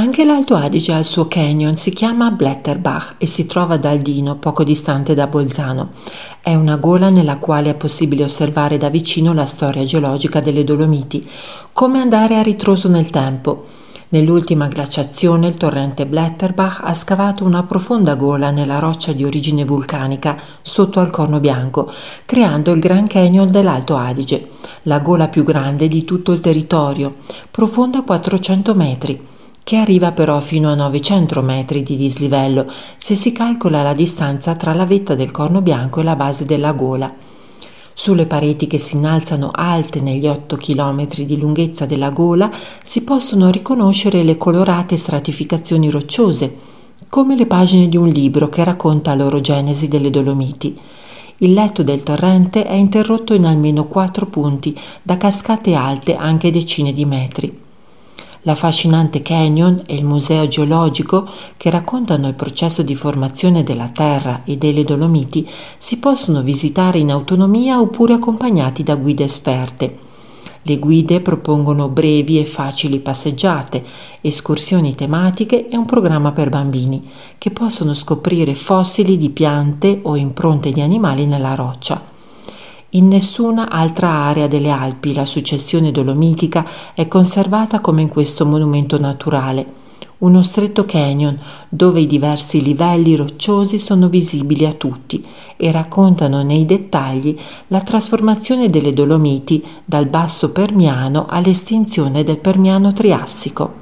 Anche l'Alto Adige ha il suo canyon, si chiama Blätterbach e si trova ad Aldino, poco distante da Bolzano. È una gola nella quale è possibile osservare da vicino la storia geologica delle Dolomiti, come andare a ritroso nel tempo. Nell'ultima glaciazione il torrente Blätterbach ha scavato una profonda gola nella roccia di origine vulcanica sotto al Corno Bianco, creando il Grand Canyon dell'Alto Adige, la gola più grande di tutto il territorio, profonda 400 metri che arriva però fino a 900 metri di dislivello se si calcola la distanza tra la vetta del corno bianco e la base della gola. Sulle pareti che si innalzano alte negli 8 km di lunghezza della gola si possono riconoscere le colorate stratificazioni rocciose, come le pagine di un libro che racconta l'orogenesi delle Dolomiti. Il letto del torrente è interrotto in almeno quattro punti da cascate alte anche decine di metri. L'affascinante canyon e il museo geologico che raccontano il processo di formazione della Terra e delle Dolomiti si possono visitare in autonomia oppure accompagnati da guide esperte. Le guide propongono brevi e facili passeggiate, escursioni tematiche e un programma per bambini che possono scoprire fossili di piante o impronte di animali nella roccia. In nessuna altra area delle Alpi la successione dolomitica è conservata come in questo monumento naturale, uno stretto canyon dove i diversi livelli rocciosi sono visibili a tutti e raccontano nei dettagli la trasformazione delle Dolomiti dal basso Permiano all'estinzione del Permiano Triassico.